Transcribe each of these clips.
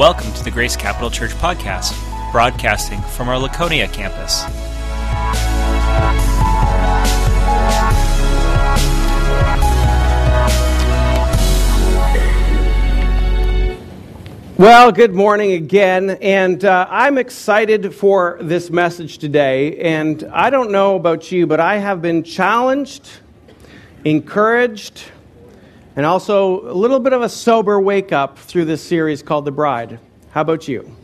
Welcome to the Grace Capital Church podcast, broadcasting from our Laconia campus. Well, good morning again, and uh, I'm excited for this message today. And I don't know about you, but I have been challenged, encouraged, and also a little bit of a sober wake up through this series called The Bride. How about you?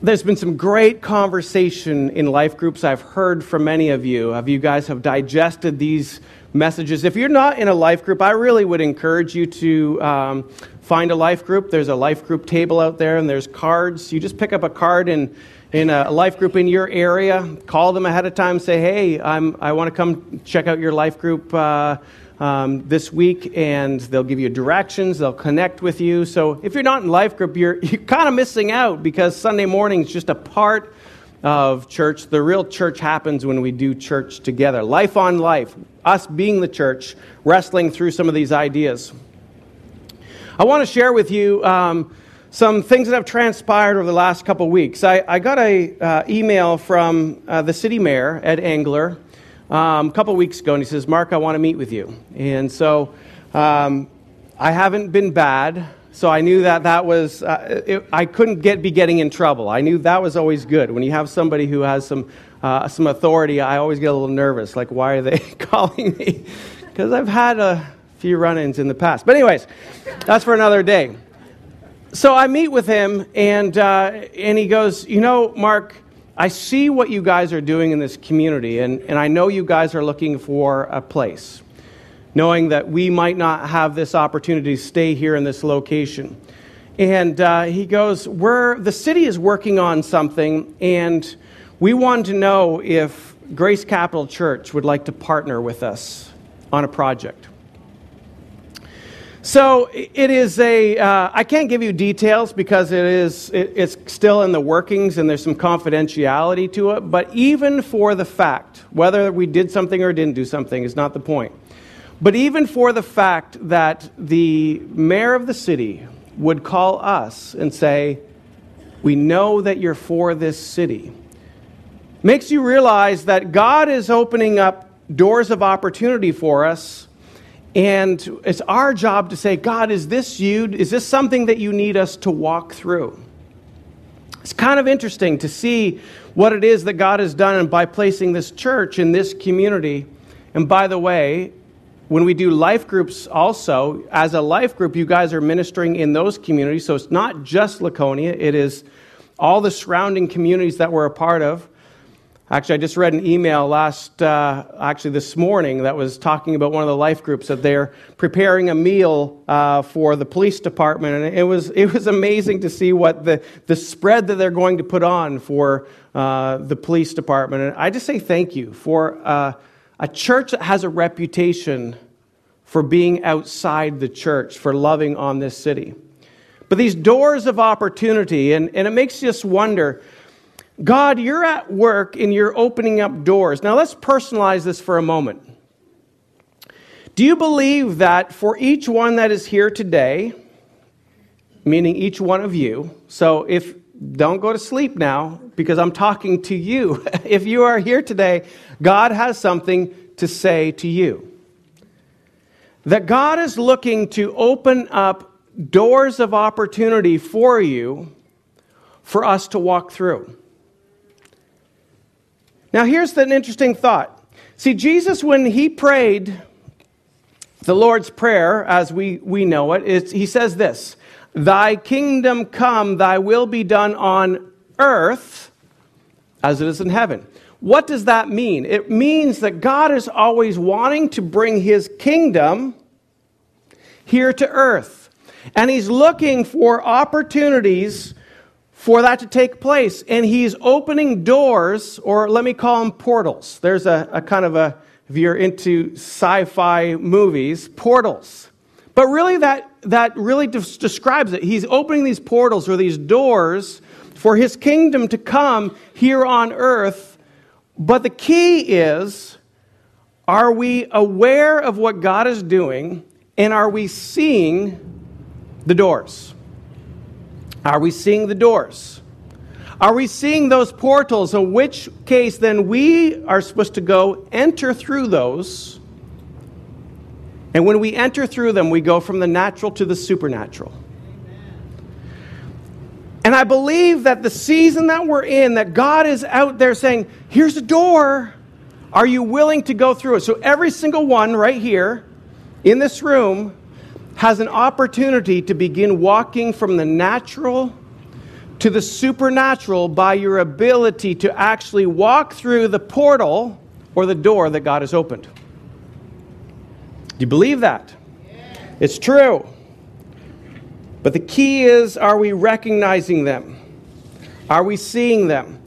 There's been some great conversation in life groups. I've heard from many of you. Have you guys have digested these messages? If you're not in a life group, I really would encourage you to um, find a life group. There's a life group table out there, and there's cards. You just pick up a card in, in a life group in your area. Call them ahead of time. Say, hey, I'm, I want to come check out your life group. Uh, um, this week, and they'll give you directions, they'll connect with you. So if you're not in life group, you're, you're kind of missing out because Sunday morning is just a part of church. The real church happens when we do church together. Life on life, us being the church, wrestling through some of these ideas. I want to share with you um, some things that have transpired over the last couple weeks. I, I got an uh, email from uh, the city mayor, Ed Engler, um, a couple weeks ago, and he says, Mark, I want to meet with you. And so um, I haven't been bad, so I knew that that was, uh, it, I couldn't get, be getting in trouble. I knew that was always good. When you have somebody who has some, uh, some authority, I always get a little nervous. Like, why are they calling me? Because I've had a few run ins in the past. But, anyways, that's for another day. So I meet with him, and, uh, and he goes, You know, Mark, I see what you guys are doing in this community, and, and I know you guys are looking for a place, knowing that we might not have this opportunity to stay here in this location. And uh, he goes, We're, The city is working on something, and we wanted to know if Grace Capital Church would like to partner with us on a project. So it is a. Uh, I can't give you details because it is. It, it's still in the workings and there's some confidentiality to it. But even for the fact, whether we did something or didn't do something is not the point. But even for the fact that the mayor of the city would call us and say, "We know that you're for this city," makes you realize that God is opening up doors of opportunity for us and it's our job to say, God, is this you? Is this something that you need us to walk through? It's kind of interesting to see what it is that God has done by placing this church in this community. And by the way, when we do life groups also, as a life group, you guys are ministering in those communities. So it's not just Laconia, it is all the surrounding communities that we're a part of. Actually, I just read an email last, uh, actually this morning, that was talking about one of the life groups that they're preparing a meal uh, for the police department, and it was it was amazing to see what the the spread that they're going to put on for uh, the police department. And I just say thank you for uh, a church that has a reputation for being outside the church, for loving on this city. But these doors of opportunity, and, and it makes you just wonder God, you're at work and you're opening up doors. Now let's personalize this for a moment. Do you believe that for each one that is here today, meaning each one of you, so if don't go to sleep now because I'm talking to you. if you are here today, God has something to say to you. That God is looking to open up doors of opportunity for you for us to walk through. Now, here's an interesting thought. See, Jesus, when he prayed the Lord's Prayer, as we, we know it, he says this Thy kingdom come, thy will be done on earth as it is in heaven. What does that mean? It means that God is always wanting to bring his kingdom here to earth. And he's looking for opportunities for that to take place. And he's opening doors, or let me call them portals. There's a, a kind of a, if you're into sci fi movies, portals. But really, that, that really des- describes it. He's opening these portals or these doors for his kingdom to come here on earth. But the key is are we aware of what God is doing and are we seeing the doors? Are we seeing the doors? Are we seeing those portals? In which case, then we are supposed to go enter through those. And when we enter through them, we go from the natural to the supernatural. And I believe that the season that we're in, that God is out there saying, here's a door. Are you willing to go through it? So every single one right here in this room has an opportunity to begin walking from the natural to the supernatural by your ability to actually walk through the portal or the door that God has opened. Do you believe that? It's true. But the key is are we recognizing them? Are we seeing them?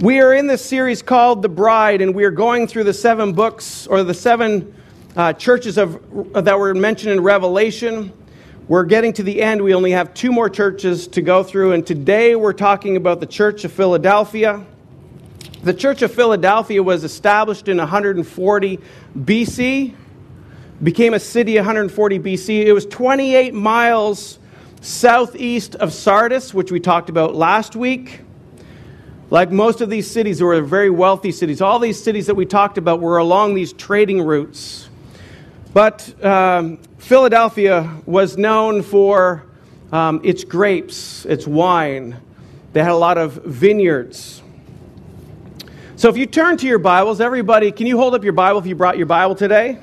We are in this series called The Bride, and we are going through the seven books or the seven uh, churches of, that were mentioned in Revelation. We're getting to the end. We only have two more churches to go through, and today we're talking about the Church of Philadelphia. The Church of Philadelphia was established in 140 BC, became a city 140 BC. It was 28 miles southeast of Sardis, which we talked about last week. Like most of these cities, they were very wealthy cities. All these cities that we talked about were along these trading routes. But um, Philadelphia was known for um, its grapes, its wine. They had a lot of vineyards. So if you turn to your Bibles, everybody, can you hold up your Bible if you brought your Bible today?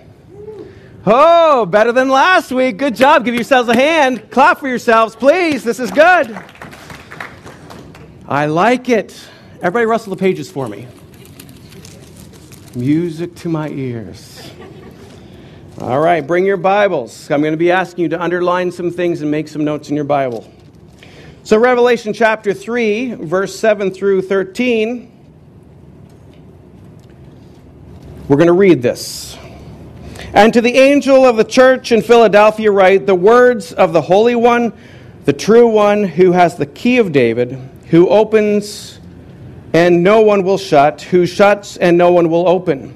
Oh, better than last week. Good job. Give yourselves a hand. Clap for yourselves, please. This is good. I like it. Everybody, rustle the pages for me. Music to my ears. All right, bring your Bibles. I'm going to be asking you to underline some things and make some notes in your Bible. So, Revelation chapter 3, verse 7 through 13. We're going to read this. And to the angel of the church in Philadelphia, write the words of the Holy One, the true one, who has the key of David, who opens and no one will shut, who shuts and no one will open.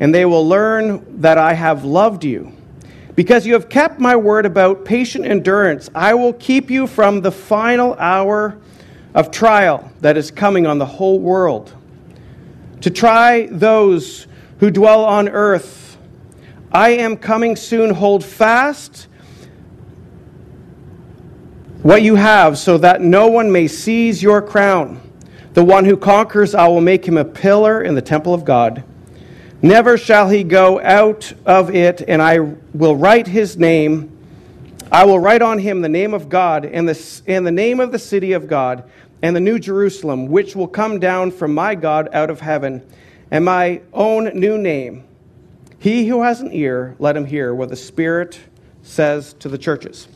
and they will learn that I have loved you. Because you have kept my word about patient endurance, I will keep you from the final hour of trial that is coming on the whole world. To try those who dwell on earth, I am coming soon. Hold fast what you have, so that no one may seize your crown. The one who conquers, I will make him a pillar in the temple of God. Never shall he go out of it, and I will write his name. I will write on him the name of God and the, and the name of the city of God and the new Jerusalem, which will come down from my God out of heaven, and my own new name he who has an ear, let him hear what the Spirit says to the churches.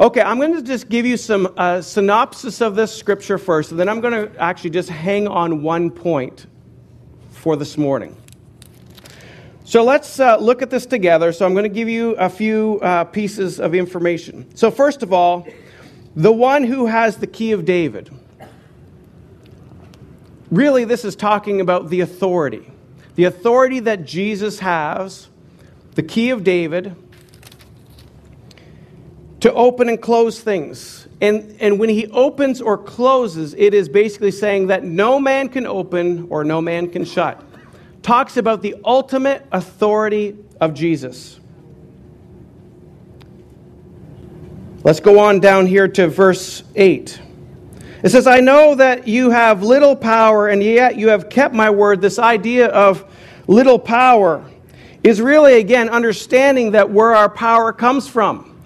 Okay, I'm going to just give you some uh, synopsis of this scripture first, and then I'm going to actually just hang on one point for this morning. So let's uh, look at this together. So I'm going to give you a few uh, pieces of information. So, first of all, the one who has the key of David. Really, this is talking about the authority the authority that Jesus has, the key of David, to open and close things. And, and when he opens or closes, it is basically saying that no man can open or no man can shut. Talks about the ultimate authority of Jesus. Let's go on down here to verse 8. It says, I know that you have little power, and yet you have kept my word. This idea of little power is really, again, understanding that where our power comes from.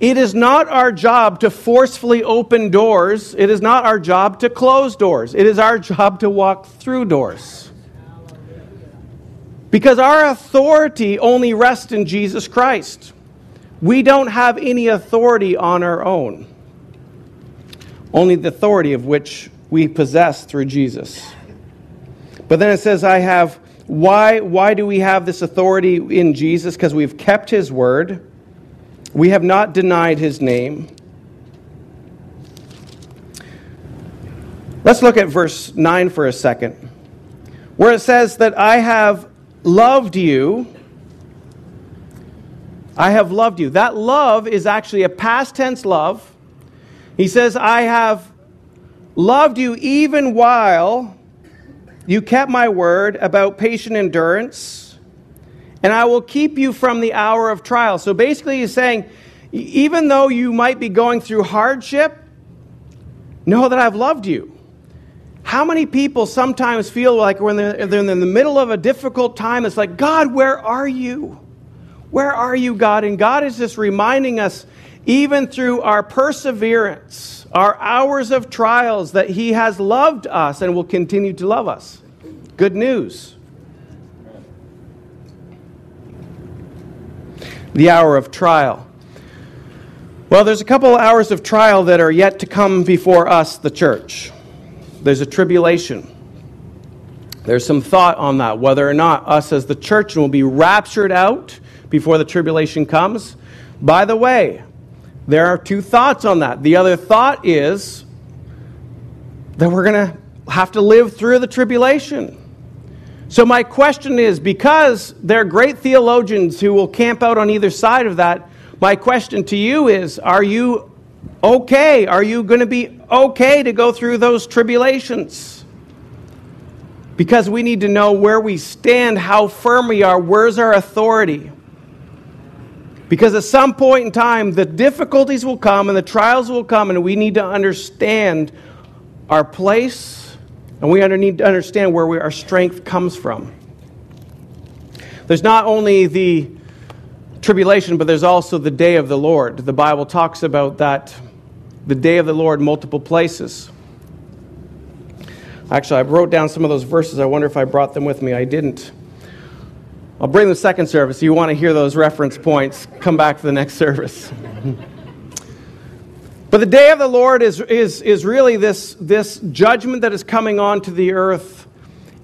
It is not our job to forcefully open doors. It is not our job to close doors. It is our job to walk through doors. Because our authority only rests in Jesus Christ. We don't have any authority on our own. only the authority of which we possess through Jesus. But then it says, I have, why, why do we have this authority in Jesus? Because we've kept his word, we have not denied his name. Let's look at verse 9 for a second, where it says that I have loved you. I have loved you. That love is actually a past tense love. He says, I have loved you even while you kept my word about patient endurance, and I will keep you from the hour of trial. So basically, he's saying, even though you might be going through hardship, know that I've loved you. How many people sometimes feel like when they're, they're, in the middle of a difficult time, it's like, God, where are you? Where are you, God? And God is just reminding us, even through our perseverance, our hours of trials, that He has loved us and will continue to love us. Good news. The hour of trial. Well, there's a couple of hours of trial that are yet to come before us, the church. There's a tribulation. There's some thought on that, whether or not us as the church will be raptured out before the tribulation comes. By the way, there are two thoughts on that. The other thought is that we're going to have to live through the tribulation. So, my question is because there are great theologians who will camp out on either side of that, my question to you is Are you okay? Are you going to be okay to go through those tribulations? Because we need to know where we stand, how firm we are, where's our authority. Because at some point in time, the difficulties will come and the trials will come, and we need to understand our place and we need to understand where we, our strength comes from. There's not only the tribulation, but there's also the day of the Lord. The Bible talks about that, the day of the Lord, multiple places. Actually, I wrote down some of those verses. I wonder if I brought them with me. I didn't. I'll bring the second service. You want to hear those reference points, come back for the next service. but the day of the Lord is, is, is really this, this judgment that is coming onto the earth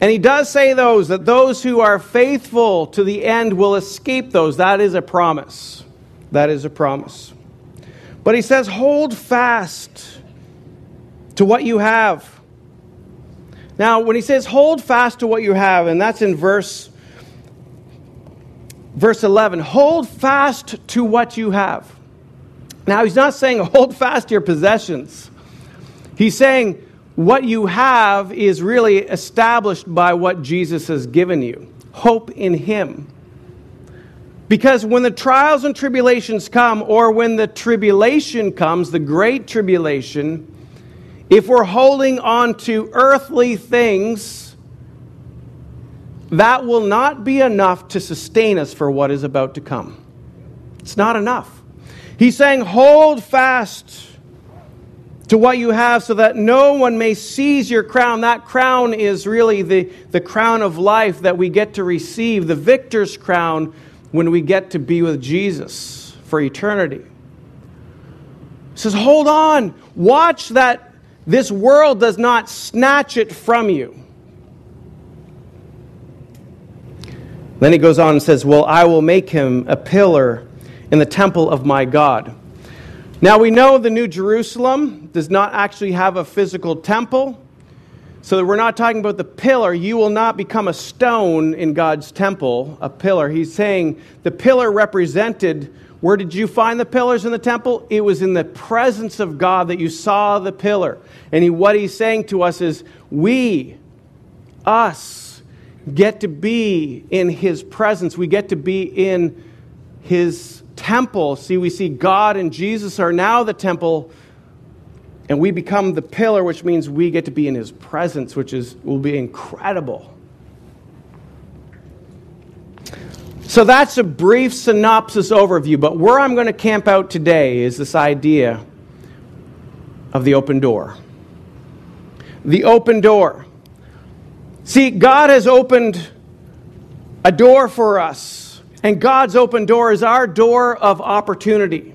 and he does say those that those who are faithful to the end will escape those. That is a promise. That is a promise. But he says, hold fast to what you have. Now, when he says hold fast to what you have, and that's in verse verse 11, hold fast to what you have. Now, he's not saying hold fast to your possessions. He's saying what you have is really established by what Jesus has given you hope in Him. Because when the trials and tribulations come, or when the tribulation comes, the great tribulation, if we're holding on to earthly things, that will not be enough to sustain us for what is about to come. It's not enough. He's saying, hold fast to what you have so that no one may seize your crown. That crown is really the, the crown of life that we get to receive, the victor's crown when we get to be with Jesus for eternity. He says, Hold on, watch that this world does not snatch it from you. Then he goes on and says, Well, I will make him a pillar in the temple of my God. Now we know the New Jerusalem does not actually have a physical temple. So that we're not talking about the pillar. You will not become a stone in God's temple, a pillar. He's saying the pillar represented where did you find the pillars in the temple? It was in the presence of God that you saw the pillar. And he, what he's saying to us is we, us, get to be in his presence. We get to be in his temple. See, we see God and Jesus are now the temple, and we become the pillar, which means we get to be in his presence, which is, will be incredible. So that's a brief synopsis overview, but where I'm going to camp out today is this idea of the open door. The open door. See, God has opened a door for us and God's open door is our door of opportunity.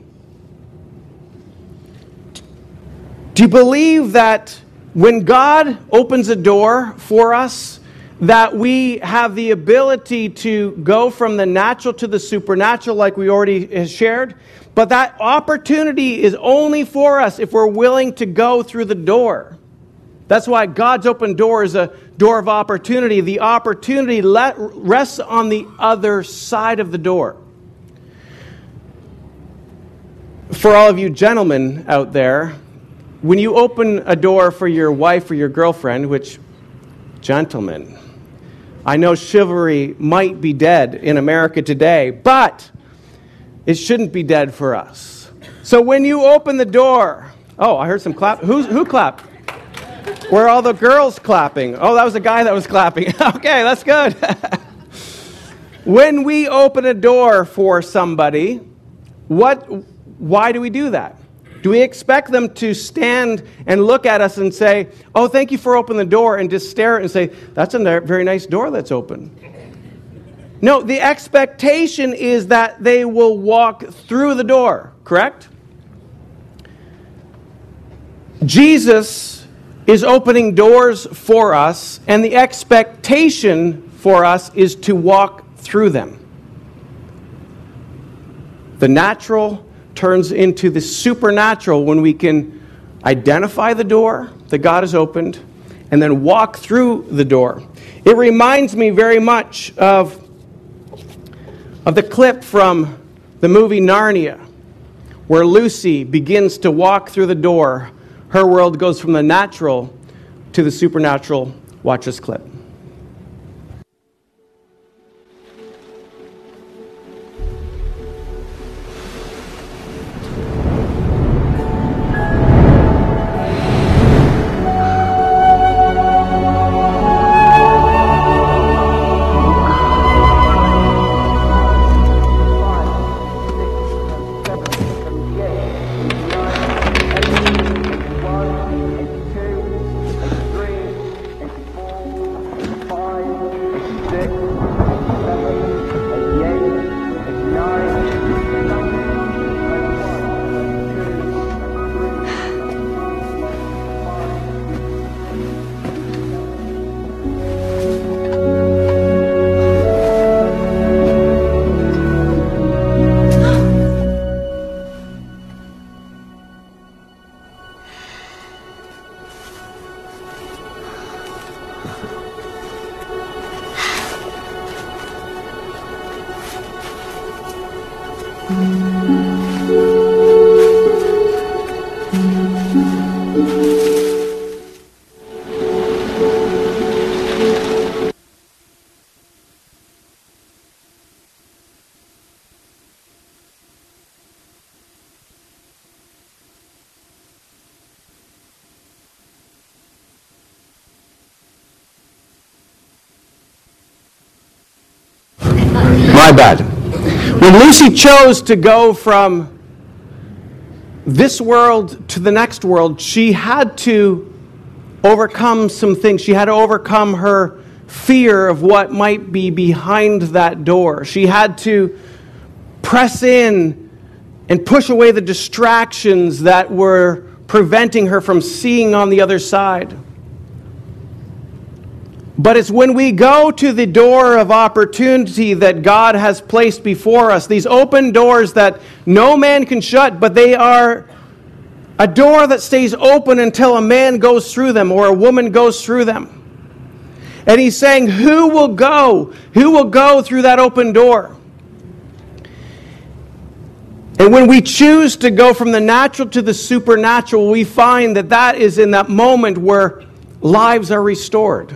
Do you believe that when God opens a door for us, that we have the ability to go from the natural to the supernatural, like we already shared? But that opportunity is only for us if we're willing to go through the door. That's why God's open door is a door of opportunity. The opportunity rests on the other side of the door. For all of you gentlemen out there, when you open a door for your wife or your girlfriend, which, gentlemen, I know chivalry might be dead in America today, but it shouldn't be dead for us. So when you open the door, oh, I heard some clap. Who's, who clapped? Where all the girls clapping? Oh, that was a guy that was clapping. okay, that's good. when we open a door for somebody, what, why do we do that? Do we expect them to stand and look at us and say, Oh, thank you for opening the door, and just stare and say, That's a very nice door that's open? No, the expectation is that they will walk through the door, correct? Jesus is opening doors for us, and the expectation for us is to walk through them. The natural turns into the supernatural when we can identify the door that God has opened and then walk through the door. It reminds me very much of of the clip from the movie Narnia, where Lucy begins to walk through the door. Her world goes from the natural to the supernatural. Watch this clip. My bad. When Lucy chose to go from this world to the next world, she had to overcome some things. She had to overcome her fear of what might be behind that door. She had to press in and push away the distractions that were preventing her from seeing on the other side. But it's when we go to the door of opportunity that God has placed before us, these open doors that no man can shut, but they are a door that stays open until a man goes through them or a woman goes through them. And he's saying, Who will go? Who will go through that open door? And when we choose to go from the natural to the supernatural, we find that that is in that moment where lives are restored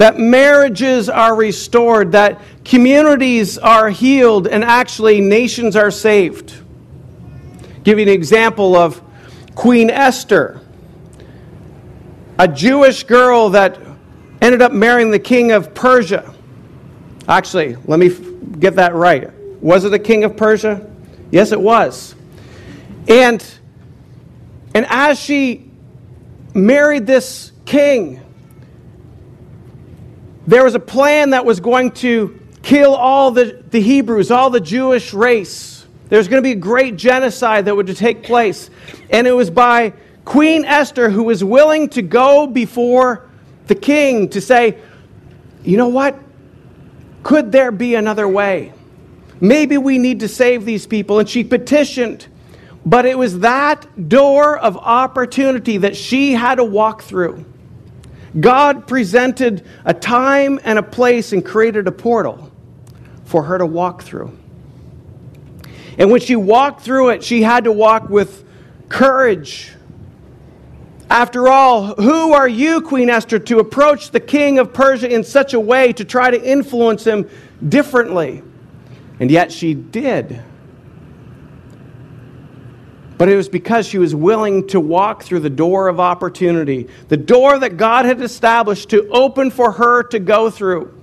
that marriages are restored, that communities are healed, and actually nations are saved. give you an example of Queen Esther, a Jewish girl that ended up marrying the king of Persia. Actually, let me get that right. Was it the king of Persia? Yes, it was. And, and as she married this king, there was a plan that was going to kill all the, the Hebrews, all the Jewish race. There was going to be a great genocide that would take place. And it was by Queen Esther, who was willing to go before the king to say, you know what? Could there be another way? Maybe we need to save these people. And she petitioned. But it was that door of opportunity that she had to walk through. God presented a time and a place and created a portal for her to walk through. And when she walked through it, she had to walk with courage. After all, who are you, Queen Esther, to approach the king of Persia in such a way to try to influence him differently? And yet she did. But it was because she was willing to walk through the door of opportunity, the door that God had established to open for her to go through.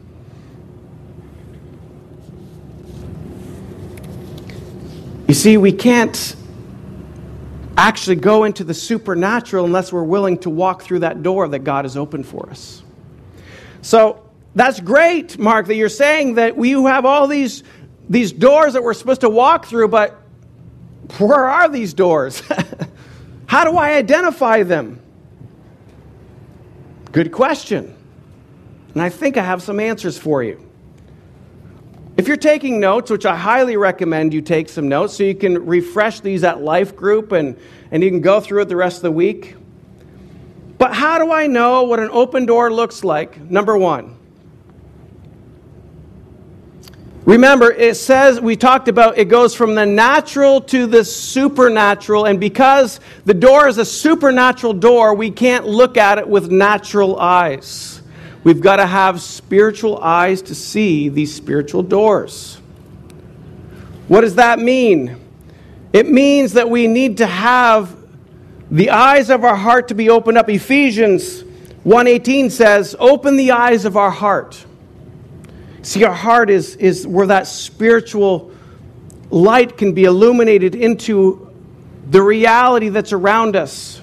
You see, we can't actually go into the supernatural unless we're willing to walk through that door that God has opened for us. So that's great, Mark, that you're saying that we have all these, these doors that we're supposed to walk through, but where are these doors? How do I identify them? Good question. And I think I have some answers for you. If you're taking notes, which I highly recommend you take some notes so you can refresh these at Life Group and, and you can go through it the rest of the week. But how do I know what an open door looks like? Number one, Remember, it says, we talked about it goes from the natural to the supernatural, and because the door is a supernatural door, we can't look at it with natural eyes. We've got to have spiritual eyes to see these spiritual doors. What does that mean? It means that we need to have the eyes of our heart to be opened up. Ephesians 1:18 says, "Open the eyes of our heart." See, our heart is, is where that spiritual light can be illuminated into the reality that's around us.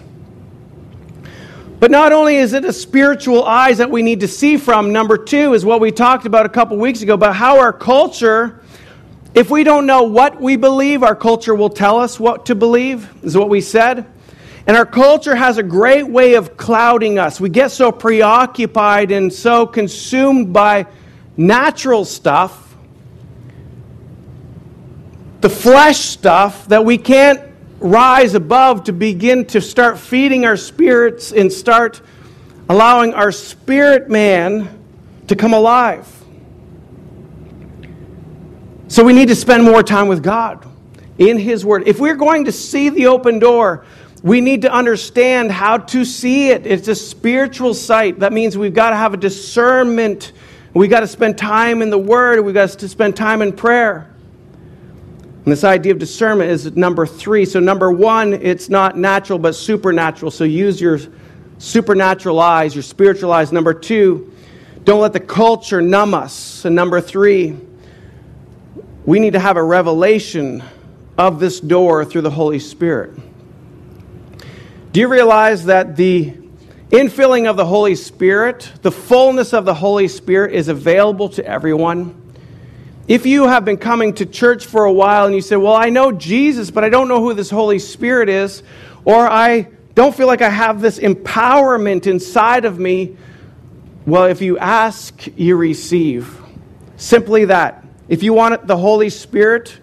But not only is it a spiritual eyes that we need to see from, number two is what we talked about a couple weeks ago about how our culture, if we don't know what we believe, our culture will tell us what to believe, is what we said. And our culture has a great way of clouding us. We get so preoccupied and so consumed by natural stuff, the flesh stuff that we can't rise above to begin to start feeding our spirits and start allowing our spirit man to come alive. So we need to spend more time with God in His Word. If we're going to see the open door, we need to understand how to see it. It's a spiritual sight. That means we've got to have a discernment we got to spend time in the Word. We got to spend time in prayer. And this idea of discernment is number three. So, number one, it's not natural but supernatural. So, use your supernatural eyes, your spiritual eyes. Number two, don't let the culture numb us. And number three, we need to have a revelation of this door through the Holy Spirit. Do you realize that the Infilling of the Holy Spirit, the fullness of the Holy Spirit is available to everyone. If you have been coming to church for a while and you say, Well, I know Jesus, but I don't know who this Holy Spirit is, or I don't feel like I have this empowerment inside of me, well, if you ask, you receive. Simply that. If you want the Holy Spirit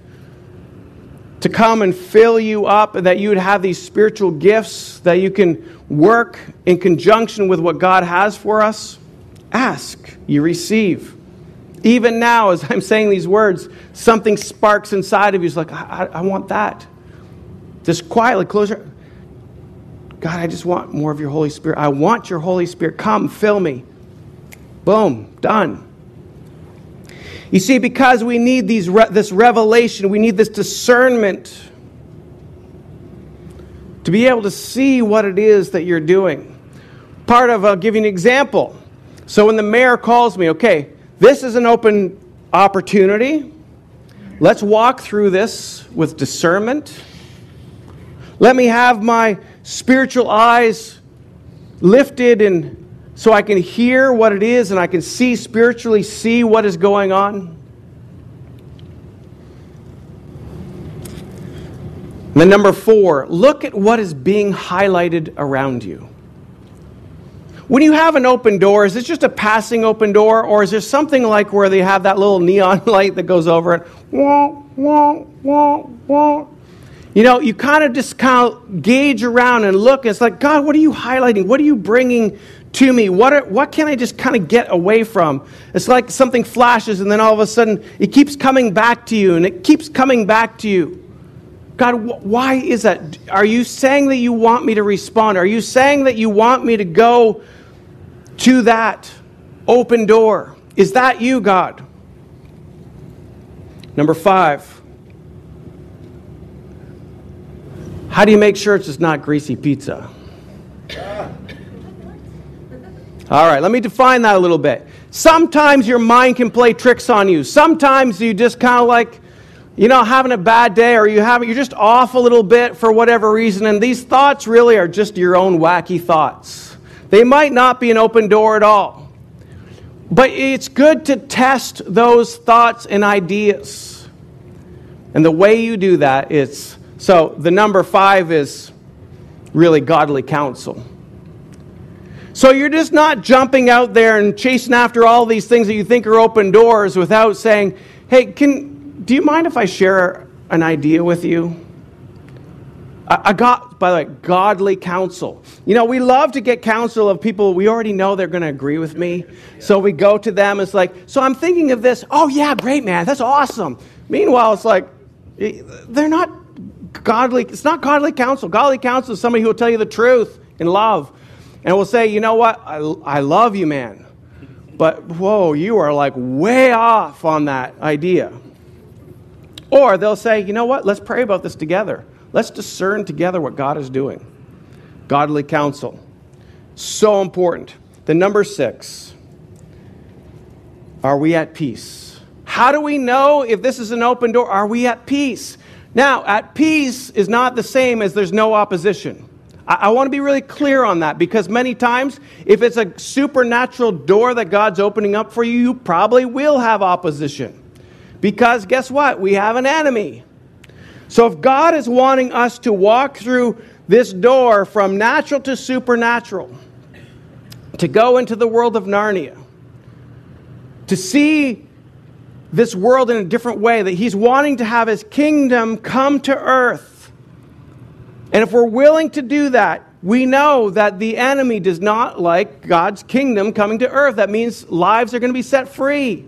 to come and fill you up, that you would have these spiritual gifts that you can work in conjunction with what God has for us, ask, you receive. Even now, as I'm saying these words, something sparks inside of you. It's like, I, I want that. Just quietly close your God, I just want more of your Holy Spirit. I want your Holy Spirit. Come, fill me. Boom, done. You see, because we need these re- this revelation, we need this discernment to be able to see what it is that you're doing. Part of, I'll give you an example. So when the mayor calls me, okay, this is an open opportunity. Let's walk through this with discernment. Let me have my spiritual eyes lifted and so I can hear what it is and I can see spiritually see what is going on. And then, number four, look at what is being highlighted around you. When you have an open door, is it just a passing open door, or is there something like where they have that little neon light that goes over it? You know, you kind of just kind of gauge around and look. And it's like, God, what are you highlighting? What are you bringing to me? What, are, what can I just kind of get away from? It's like something flashes, and then all of a sudden it keeps coming back to you, and it keeps coming back to you. God, wh- why is that? Are you saying that you want me to respond? Are you saying that you want me to go to that open door? Is that you, God? Number five. How do you make sure it's just not greasy pizza? All right, let me define that a little bit. Sometimes your mind can play tricks on you. Sometimes you just kind of like, you know, having a bad day or you have, you're just off a little bit for whatever reason. And these thoughts really are just your own wacky thoughts. They might not be an open door at all. But it's good to test those thoughts and ideas. And the way you do that is so the number five is really godly counsel. So you're just not jumping out there and chasing after all these things that you think are open doors without saying, hey, can, do you mind if I share an idea with you? I got, by the way, godly counsel. You know, we love to get counsel of people we already know they're going to agree with me. So we go to them. It's like, so I'm thinking of this. Oh, yeah, great, man. That's awesome. Meanwhile, it's like, they're not godly, it's not godly counsel. Godly counsel is somebody who will tell you the truth in love and will say, you know what, I, I love you, man. But whoa, you are like way off on that idea. Or they'll say, you know what, let's pray about this together. Let's discern together what God is doing. Godly counsel. So important. The number six are we at peace? How do we know if this is an open door? Are we at peace? Now, at peace is not the same as there's no opposition. I, want to be really clear on that because many times, if it's a supernatural door that God's opening up for you, you probably will have opposition. Because guess what? We have an enemy. So if God is wanting us to walk through this door from natural to supernatural, to go into the world of Narnia, to see this world in a different way, that He's wanting to have His kingdom come to earth. And if we're willing to do that, we know that the enemy does not like God's kingdom coming to earth. That means lives are going to be set free,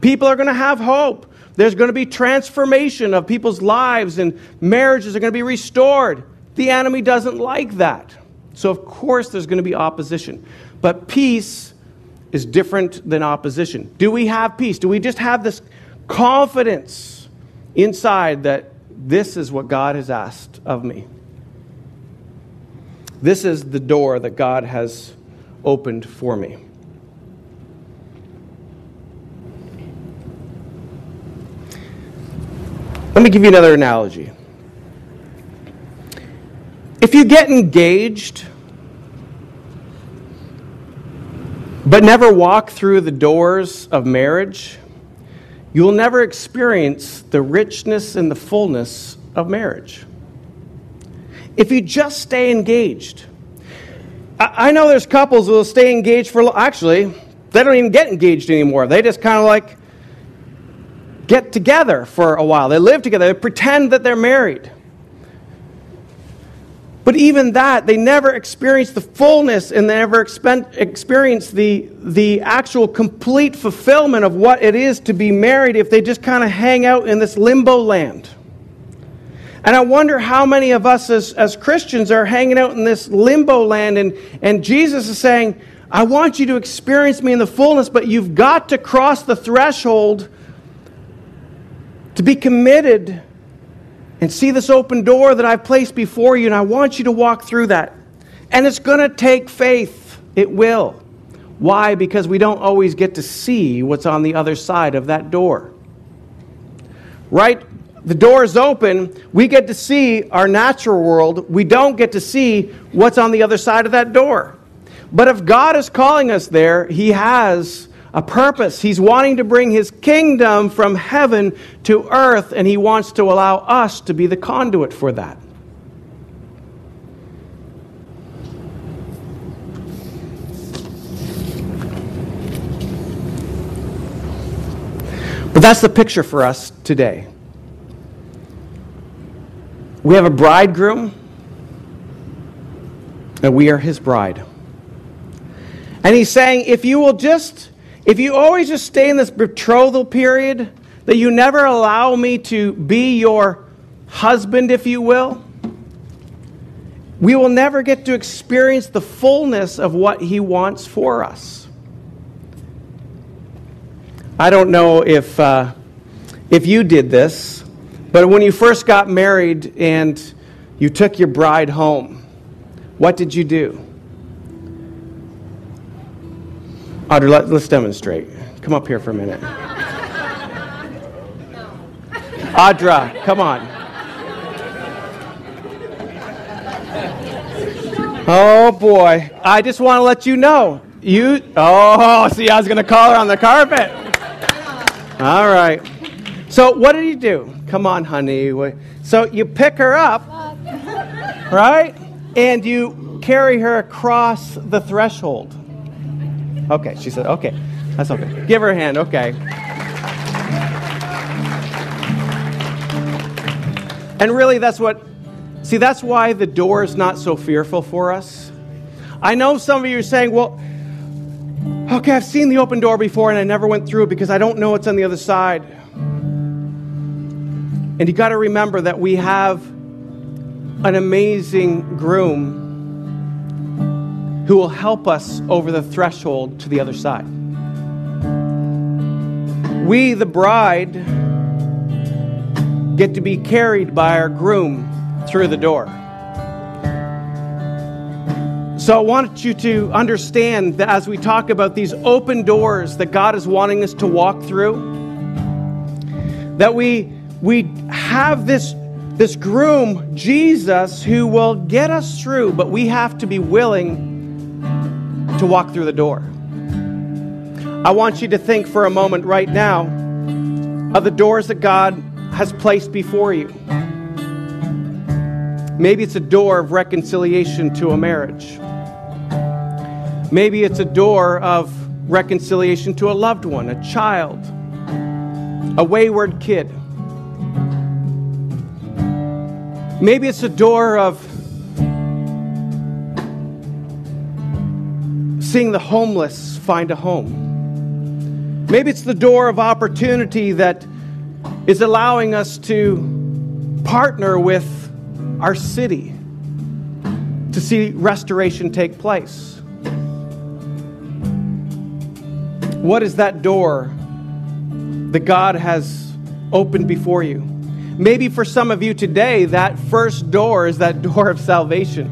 people are going to have hope. There's going to be transformation of people's lives, and marriages are going to be restored. The enemy doesn't like that. So, of course, there's going to be opposition. But peace is different than opposition. Do we have peace? Do we just have this confidence inside that this is what God has asked of me? This is the door that God has opened for me. Let me give you another analogy. If you get engaged, but never walk through the doors of marriage, you will never experience the richness and the fullness of marriage. If you just stay engaged, I know there's couples who will stay engaged for, actually, they don't even get engaged anymore. They just kind of like get together for a while. They live together, they pretend that they're married. But even that, they never experience the fullness and they never experience the, the actual complete fulfillment of what it is to be married if they just kind of hang out in this limbo land. And I wonder how many of us as, as Christians are hanging out in this limbo land, and, and Jesus is saying, I want you to experience me in the fullness, but you've got to cross the threshold to be committed and see this open door that I've placed before you, and I want you to walk through that. And it's going to take faith. It will. Why? Because we don't always get to see what's on the other side of that door. Right? The door is open. We get to see our natural world. We don't get to see what's on the other side of that door. But if God is calling us there, He has a purpose. He's wanting to bring his kingdom from heaven to earth, and he wants to allow us to be the conduit for that. But that's the picture for us today. We have a bridegroom, and we are his bride. And he's saying, if you will just, if you always just stay in this betrothal period, that you never allow me to be your husband, if you will, we will never get to experience the fullness of what he wants for us. I don't know if, uh, if you did this, but when you first got married and you took your bride home, what did you do? Audrey, let, us demonstrate. Come up here for a minute. Audra, come on. Oh boy. I just want to let you know. You, oh, see, I was going to call her on the carpet. All right. So, what did you do? Come on, honey. So, you pick her up, right? And you carry her across the threshold. Okay, she said, okay. That's okay. Give her a hand, okay. And really, that's what, see, that's why the door is not so fearful for us. I know some of you are saying, well, okay, I've seen the open door before and I never went through it because I don't know what's on the other side. And you got to remember that we have an amazing groom who will help us over the threshold to the other side. We, the bride, get to be carried by our groom through the door. So I want you to understand that as we talk about these open doors that God is wanting us to walk through, that we we have this this groom, Jesus, who will get us through, but we have to be willing to walk through the door. I want you to think for a moment right now of the doors that God has placed before you. Maybe it's a door of reconciliation to a marriage. Maybe it's a door of reconciliation to a loved one, a child, a wayward kid. Maybe it's a door of seeing the homeless find a home. Maybe it's the door of opportunity that is allowing us to partner with our city to see restoration take place. What is that door that God has opened before you? Maybe for some of you today, that first door is that door of salvation,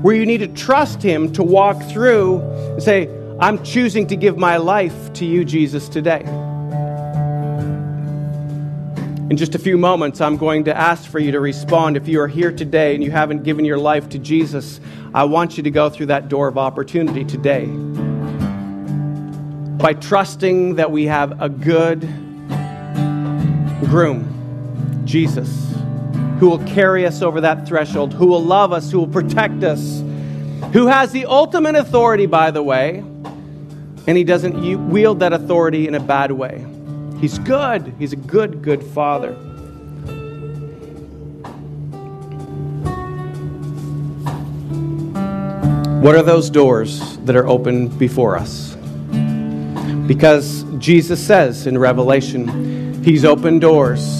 where you need to trust Him to walk through and say, I'm choosing to give my life to you, Jesus, today. In just a few moments, I'm going to ask for you to respond. If you are here today and you haven't given your life to Jesus, I want you to go through that door of opportunity today by trusting that we have a good groom, Jesus, who will carry us over that threshold, who will love us, who will protect us, who has the ultimate authority, by the way, and he doesn't wield that authority in a bad way. He's good, he's a good, good father. What are those doors that are open before us? Because Jesus says in Revelation, He's opened doors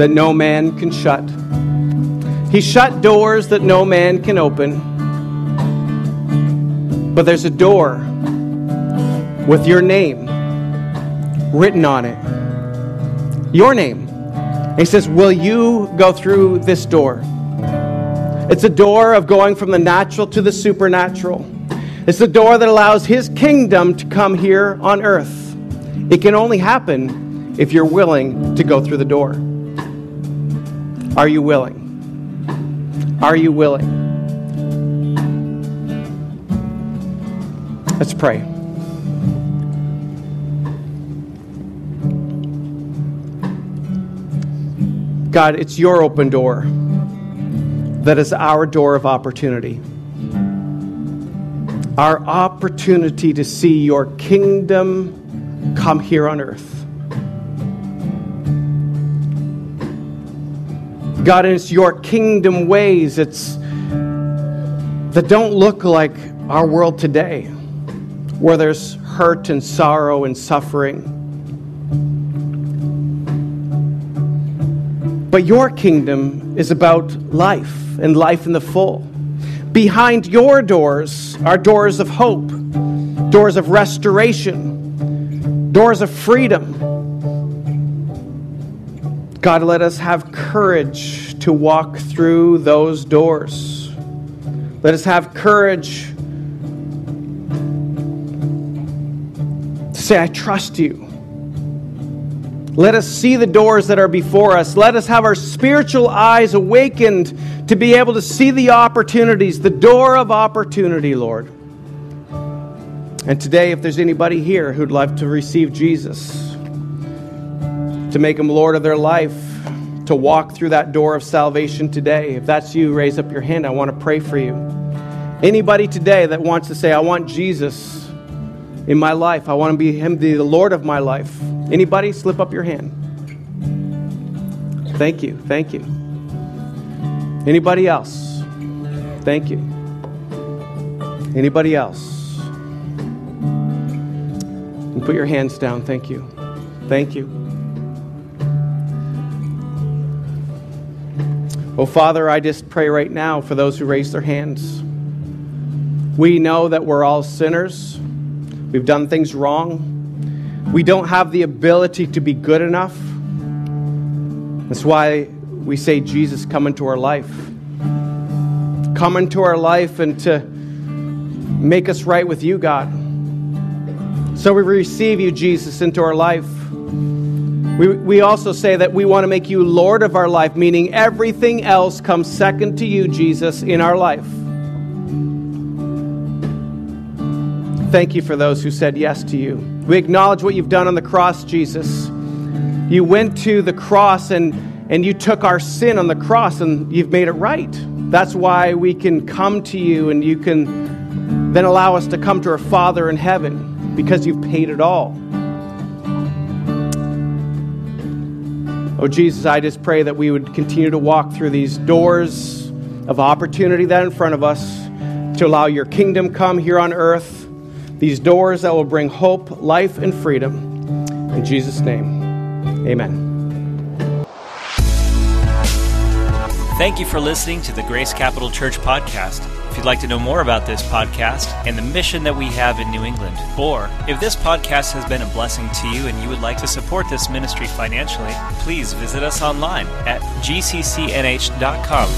that no man can shut. He shut doors that no man can open. But there's a door with your name written on it. Your name. he says, Will you go through this door? It's a door of going from the natural to the supernatural. It's the door that allows His kingdom to come here on earth. It can only happen if you're willing to go through the door. Are you willing? Are you willing? Let's pray. God, it's your open door that is our door of opportunity. Our opportunity to see your kingdom come here on earth. God, it's your kingdom ways it's that don't look like our world today, where there's hurt and sorrow and suffering. But your kingdom is about life and life in the full. Behind your doors are doors of hope, doors of restoration, doors of freedom God, let us have courage to walk through those doors. Let us have courage to say, I trust you. Let us see the doors that are before us. Let us have our spiritual eyes awakened to be able to see the opportunities, the door of opportunity, Lord. And today, if there's anybody here who'd like to receive Jesus, to make Him Lord of their life, to walk through that door of salvation today. If that's you, raise up your hand. I want to pray for you. Anybody today that wants to say, I want Jesus in my life, I want to be Him, the Lord of my life. Anybody, slip up your hand. Thank you. Thank you. Anybody else? Thank you. Anybody else? Put your hands down. Thank you. Thank you. Oh, Father, I just pray right now for those who raise their hands. We know that we're all sinners. We've done things wrong. We don't have the ability to be good enough. That's why we say, Jesus, come into our life. Come into our life and to make us right with you, God. So we receive you, Jesus, into our life. We, we also say that we want to make you Lord of our life, meaning everything else comes second to you, Jesus, in our life. Thank you for those who said yes to you. We acknowledge what you've done on the cross, Jesus. You went to the cross and, and you took our sin on the cross and you've made it right. That's why we can come to you and you can then allow us to come to our Father in heaven because you've paid it all. Oh, Jesus, I just pray that we would continue to walk through these doors of opportunity that in front of us to allow your kingdom come here on earth. These doors that will bring hope, life, and freedom. In Jesus' name, amen. Thank you for listening to the Grace Capital Church podcast. If you'd like to know more about this podcast and the mission that we have in New England, or if this podcast has been a blessing to you and you would like to support this ministry financially, please visit us online at gccnh.com.